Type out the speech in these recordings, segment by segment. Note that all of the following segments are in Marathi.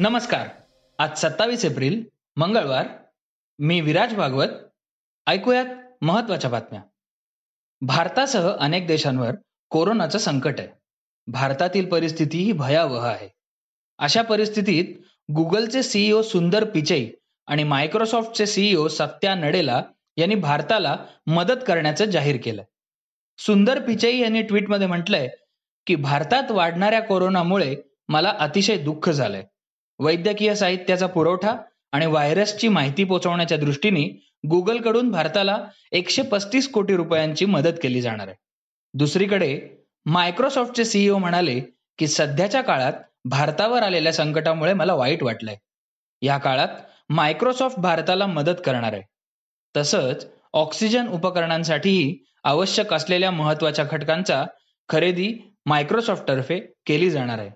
नमस्कार. आज सत्तावीस एप्रिल मंगळवार. मी विराज भागवत. ऐकूयात महत्त्वाच्या बातम्या. भारतासह अनेक देशांवर कोरोनाचं संकट आहे. भारतातील परिस्थिती ही भयावह आहे. अशा परिस्थितीत गुगलचे सीईओ सुंदर पिचई आणि मायक्रोसॉफ्टचे सीईओ सत्या नडेला यांनी भारताला मदत करण्याचं जाहीर केलं. सुंदर पिचई यांनी ट्विटमध्ये म्हटलंय की भारतात वाढणाऱ्या कोरोनामुळे मला अतिशय दुःख झालंय. वैद्यकीय साहित्याचा पुरवठा आणि व्हायरसची माहिती पोहोचवण्याच्या दृष्टीने गुगलकडून भारताला एकशे पस्तीस कोटी रुपयांची मदत केली जाणार आहे. दुसरीकडे मायक्रोसॉफ्टचे सीईओ म्हणाले की सध्याच्या काळात भारतावर आलेल्या संकटामुळे मला वाईट वाटलंय. या काळात मायक्रोसॉफ्ट भारताला मदत करणार आहे. तसंच ऑक्सिजन उपकरणांसाठीही आवश्यक असलेल्या महत्त्वाच्या घटकांचा खरेदी मायक्रोसॉफ्टतर्फे केली जाणार आहे.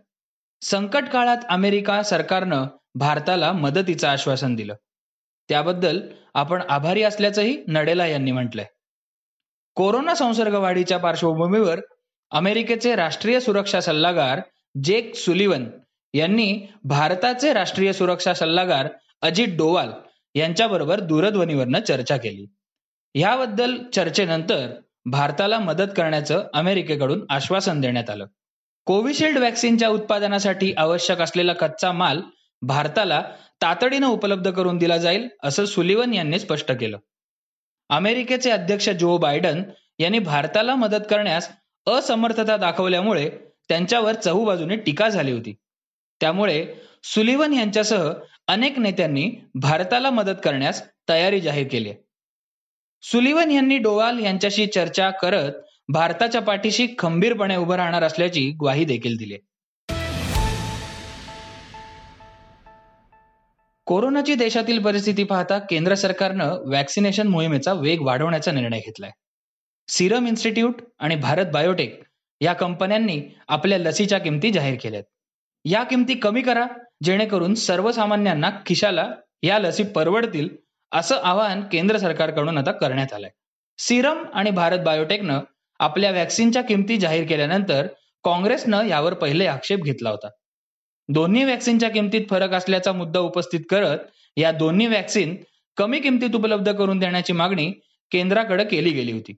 संकट काळात अमेरिका सरकारनं भारताला मदतीचं आश्वासन दिलं. त्याबद्दल आपण आभारी असल्याचंही नडेला यांनी म्हटलंय. कोरोना संसर्ग वाढीच्या पार्श्वभूमीवर अमेरिकेचे राष्ट्रीय सुरक्षा सल्लागार जेक सुलिवन यांनी भारताचे राष्ट्रीय सुरक्षा सल्लागार अजित डोवाल यांच्याबरोबर दूरध्वनीवरनं चर्चा केली. याबद्दल चर्चेनंतर भारताला मदत करण्याचं अमेरिकेकडून आश्वासन देण्यात आलं. कोविशिल्ड व्हॅक्सिनच्या उत्पादनासाठी आवश्यक असलेला कच्चा माल भारताला तातडीनं उपलब्ध करून दिला जाईल असं सुलिवन यांनी स्पष्ट केलं. अमेरिकेचे अध्यक्ष जो बायडन यांनी भारताला मदत करण्यास असमर्थता दाखवल्यामुळे त्यांच्यावर चहूबाजूने टीका झाली होती. त्यामुळे सुलिवन यांच्यासह अनेक नेत्यांनी भारताला मदत करण्यास तयारी जाहीर केली सुलिवन यांनी डोवाल यांच्याशी चर्चा करत भारताच्या पाठीशी खंबीरपणे उभं राहणार असल्याची ग्वाही देखील दिली कोरोनाची देशातील परिस्थिती पाहता केंद्र सरकारनं वॅक्सिनेशन मोहिमेचा वेग वाढवण्याचा निर्णय घेतलाय. सिरम इन्स्टिट्यूट आणि भारत बायोटेक या कंपन्यांनी आपल्या लसीच्या किमती जाहीर केल्यात. या किमती कमी करा जेणेकरून सर्वसामान्यांना खिशाला या लसी परवडतील असं आवाहन केंद्र सरकारकडून आता करण्यात आलंय. सिरम आणि भारत बायोटेकनं आपल्या व्हॅक्सिनच्या किमती जाहीर केल्यानंतर काँग्रेसनं यावर पहिले आक्षेप घेतला होता. दोन्ही वॅक्सिनच्या किमतीत फरक असल्याचा मुद्दा उपस्थित करत या दोन्ही वॅक्सिन कमी किमतीत उपलब्ध करून देण्याची मागणी केंद्राकडे केली गेली होती.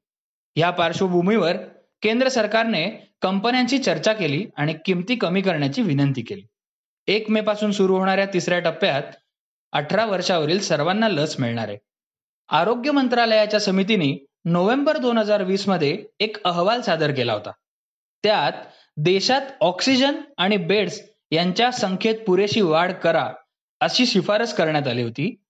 या पार्श्वभूमीवर केंद्र सरकारने कंपन्यांची चर्चा केली आणि किमती कमी करण्याची विनंती केली. एक मे पासून सुरू होणाऱ्या तिसऱ्या टप्प्यात अठरा वर्षावरील सर्वांना लस मिळणार आहे. आरोग्य मंत्रालयाच्या समितीने नोव्हेंबर दोन हजार वीसमध्ये एक अहवाल सादर केला होता. त्यात देशात ऑक्सिजन आणि बेड्स यांच्या संख्येत पुरेशी वाढ करा अशी शिफारस करण्यात आली होती.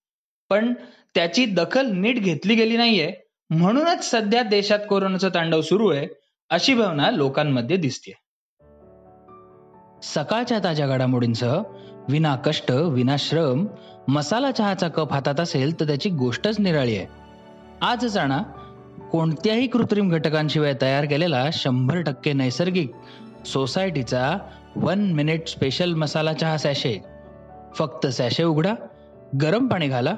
पण त्याची दखल नीट घेतली गेली नाहीये. म्हणूनच सध्या देशात कोरोनाचं तांडव सुरू आहे अशी भावना लोकांमध्ये दिसते सकाळच्या ताज्या घडामोडींसह विना कष्ट विना श्रम मसाला चहाचा कप हातात असेल तर त्याची गोष्टच निराळी आहे. आजच आणा कोणत्याही कृत्रिम घटकांशिवाय तयार केलेला शंभर टक्के नैसर्गिक सोसायटीचा वन मिनिट स्पेशल मसाला चहा सॅशे फक्त सॅशे उघडा गरम पाणी घाला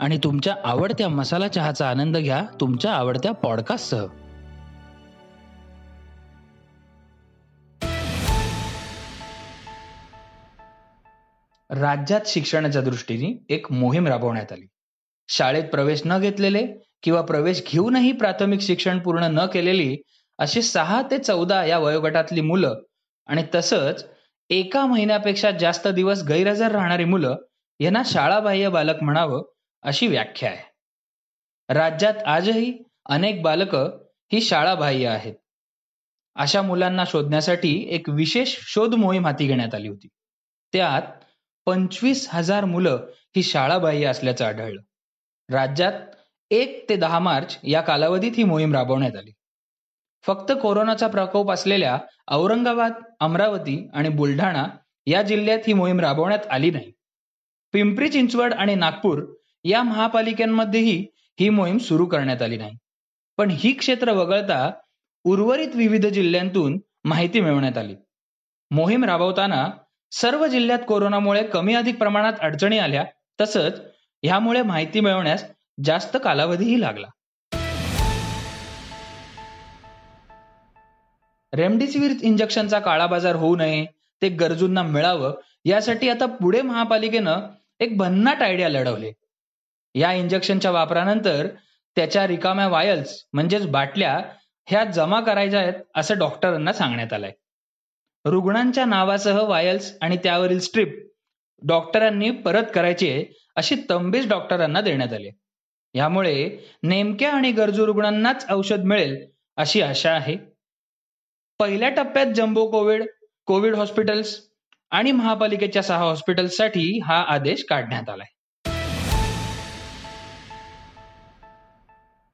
आणि तुमच्या आवडत्या मसाला चहाचा आनंद घ्या तुमच्या आवडत्या पॉडकास्टसह राज्यात शिक्षणाच्या दृष्टीने एक मोहीम राबवण्यात आली. शाळेत प्रवेश न घेतलेले किंवा प्रवेश घेऊनही प्राथमिक शिक्षण पूर्ण न केलेली अशी सहा ते चौदा या वयोगटातली मुलं आणि तसंच एका महिन्यापेक्षा जास्त दिवस गैरहजर राहणारी मुलं यांना शाळाबाह्य बालक म्हणावं अशी व्याख्या आहे. राज्यात आजही अनेक बालकं ही शाळाबाह्य आहेत. अशा मुलांना शोधण्यासाठी एक विशेष शोध मोहीम हाती घेण्यात आली होती. त्यात पंचवीस हजार मुलं ही शाळाबाह्य असल्याचं आढळलं. राज्यात एक ते दहा मार्च या कालावधीत ही मोहीम राबवण्यात आली. फक्त कोरोनाचा प्रकोप असलेल्या औरंगाबाद अमरावती आणि बुलढाणा या जिल्ह्यात ही मोहीम राबवण्यात आली नाही. पिंपरी चिंचवड आणि नागपूर या महापालिकांमध्येही ही मोहीम सुरू करण्यात आली नाही. पण ही क्षेत्र वगळता उर्वरित विविध जिल्ह्यांतून माहिती मिळवण्यात आली. मोहीम राबवताना सर्व जिल्ह्यात कोरोनामुळे कमी अधिक प्रमाणात अडचणी आल्या तसंच ह्यामुळे माहिती मिळवण्यास जास्त कालावधीही लागला. रेमडेसिवीर इंजेक्शनचा काळाबाजार होऊ नये ते गरजूंना मिळावं यासाठी आता पुढे महापालिकेनं एक भन्नाट आयडिया लढवले. या इंजेक्शनच्या वापरानंतर त्याच्या रिकाम्या वायल्स म्हणजेच बाटल्या ह्या जमा करायच्या आहेत असं डॉक्टरांना सांगण्यात आलंय. रुग्णांच्या नावासह वायल्स आणि त्यावरील स्ट्रीप डॉक्टरांनी परत करायची आहे अशी तंबीज डॉक्टरांना देण्यात आली यामुळे नेमक्या आणि गरजू रुग्णांनाच औषध मिळेल अशी आशा आहे. पहिल्या टप्प्यात जम्बो कोविड कोविड हॉस्पिटल्स आणि महापालिकेच्या सहा हॉस्पिटल्ससाठी हा आदेश काढण्यात आलाय.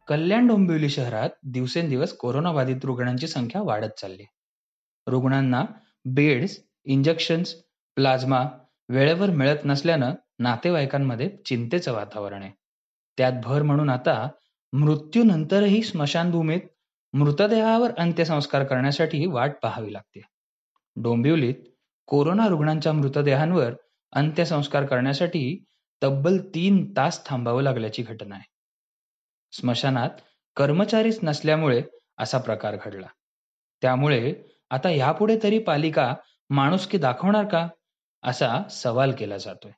कल्याण डोंबिवली शहरात दिवसेंदिवस कोरोनाबाधित रुग्णांची संख्या वाढत चालली रुग्णांना बेड्स इंजेक्शन्स प्लाझ्मा वेळेवर मिळत नसल्यानं नातेवाईकांमध्ये चिंतेचं वातावरण आहे. त्यात भर म्हणून आता मृत्यूनंतरही स्मशानभूमीत मृतदेहावर अंत्यसंस्कार करण्यासाठी वाट पाहावी लागते. डोंबिवलीत कोरोना रुग्णांच्या मृतदेहांवर अंत्यसंस्कार करण्यासाठी तब्बल तीन तास थांबावं लागल्याची घटना आहे. स्मशानात कर्मचारीच नसल्यामुळे असा प्रकार घडला. त्यामुळे आता यापुढे तरी पालिका माणुसकी दाखवणार का? असा सवाल केला जातोय.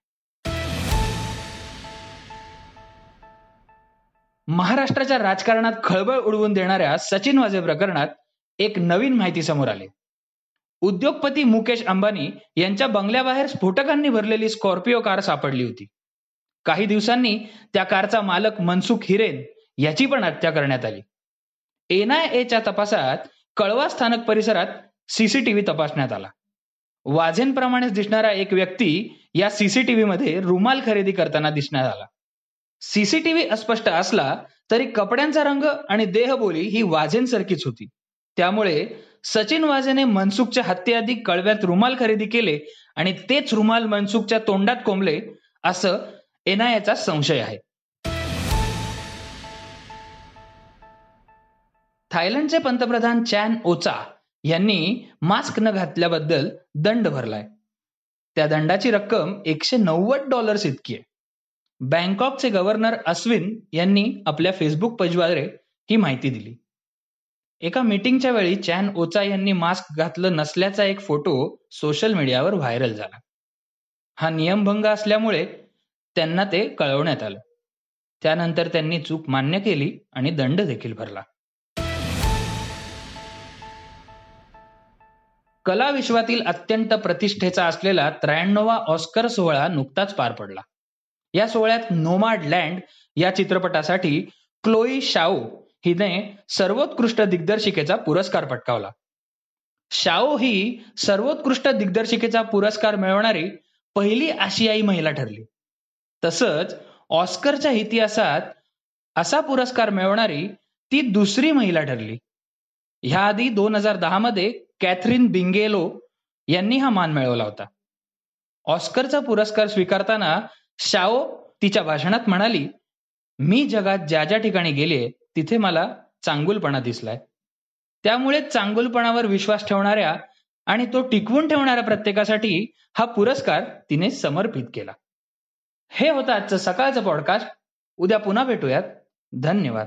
महाराष्ट्राच्या राजकारणात खळबळ उडवून देणाऱ्या सचिन वाजे प्रकरणात एक नवीन माहिती समोर आली. उद्योगपती मुकेश अंबानी यांच्या बंगल्याबाहेर स्फोटकांनी भरलेली स्कॉर्पिओ कार सापडली होती. काही दिवसांनी त्या कारचा मालक मनसुख हिरेन याची पण हत्या करण्यात आली. एनआयएच्या तपासात कळवा स्थानक परिसरात सीसीटीव्ही तपासण्यात आला. वाझेंप्रमाणेच दिसणारा एक व्यक्ती या सीसीटीव्ही मध्ये रुमाल खरेदी करताना दिसण्यात आला. सीसीटीव्ही अस्पष्ट असला तरी कपड्यांचा रंग आणि देहबोली ही वाझेंसारखीच होती. त्यामुळे सचिन वाझेने मनसुखच्या हत्येआधी कळव्यात रुमाल खरेदी केले आणि तेच रुमाल मनसुखच्या तोंडात कोंबले असं एनआयएचा संशय आहे. थायलंडचे पंतप्रधान चॅन ओचा यांनी मास्क न घातल्याबद्दल दंड भरलाय. त्या दंडाची रक्कम एकशे नव्वद डॉलर्स इतकी आहे. बँकॉकचे गव्हर्नर अश्विन यांनी आपल्या फेसबुक पेजद्वारे ही माहिती दिली. एका मीटिंगच्या वेळी चॅन ओचा यांनी मास्क घातलं नसल्याचा एक फोटो सोशल मीडियावर व्हायरल झाला. हा नियमभंग असल्यामुळे त्यांना ते कळवण्यात आलं. त्यानंतर त्यांनी चूक मान्य केली आणि दंड देखील भरला. कला विश्वातील अत्यंत प्रतिष्ठेचा असलेला त्र्याण्णवा ऑस्कर सोहळा नुकताच पार पडला. या सोहळ्यात नोमाड लँड या चित्रपटासाठी क्लोई शाओ हिने सर्वोत्कृष्ट दिग्दर्शिकेचा पुरस्कार पटकावला. शाओ ही सर्वोत्कृष्ट दिग्दर्शिकेचा पुरस्कार मिळवणारी पहिली आशियाई महिला ठरली. तसंच ऑस्करच्या इतिहासात असा पुरस्कार मिळवणारी ती दुसरी महिला ठरली. ह्याआधी दोन हजार दहा मध्ये कॅथरीन बिंगेलो यांनी हा मान मिळवला होता. ऑस्करचा पुरस्कार स्वीकारताना शाओ तिच्या भाषणात म्हणाली मी जगात ज्या ज्या ठिकाणी गेले तिथे मला चांगुलपणा दिसलाय. त्यामुळे चांगुलपणावर विश्वास ठेवणाऱ्या आणि तो टिकवून ठेवणाऱ्या प्रत्येकासाठी हा पुरस्कार तिने समर्पित केला. हे होतं आजचं सकाळचं पॉडकास्ट उद्या पुन्हा भेटूयात. धन्यवाद.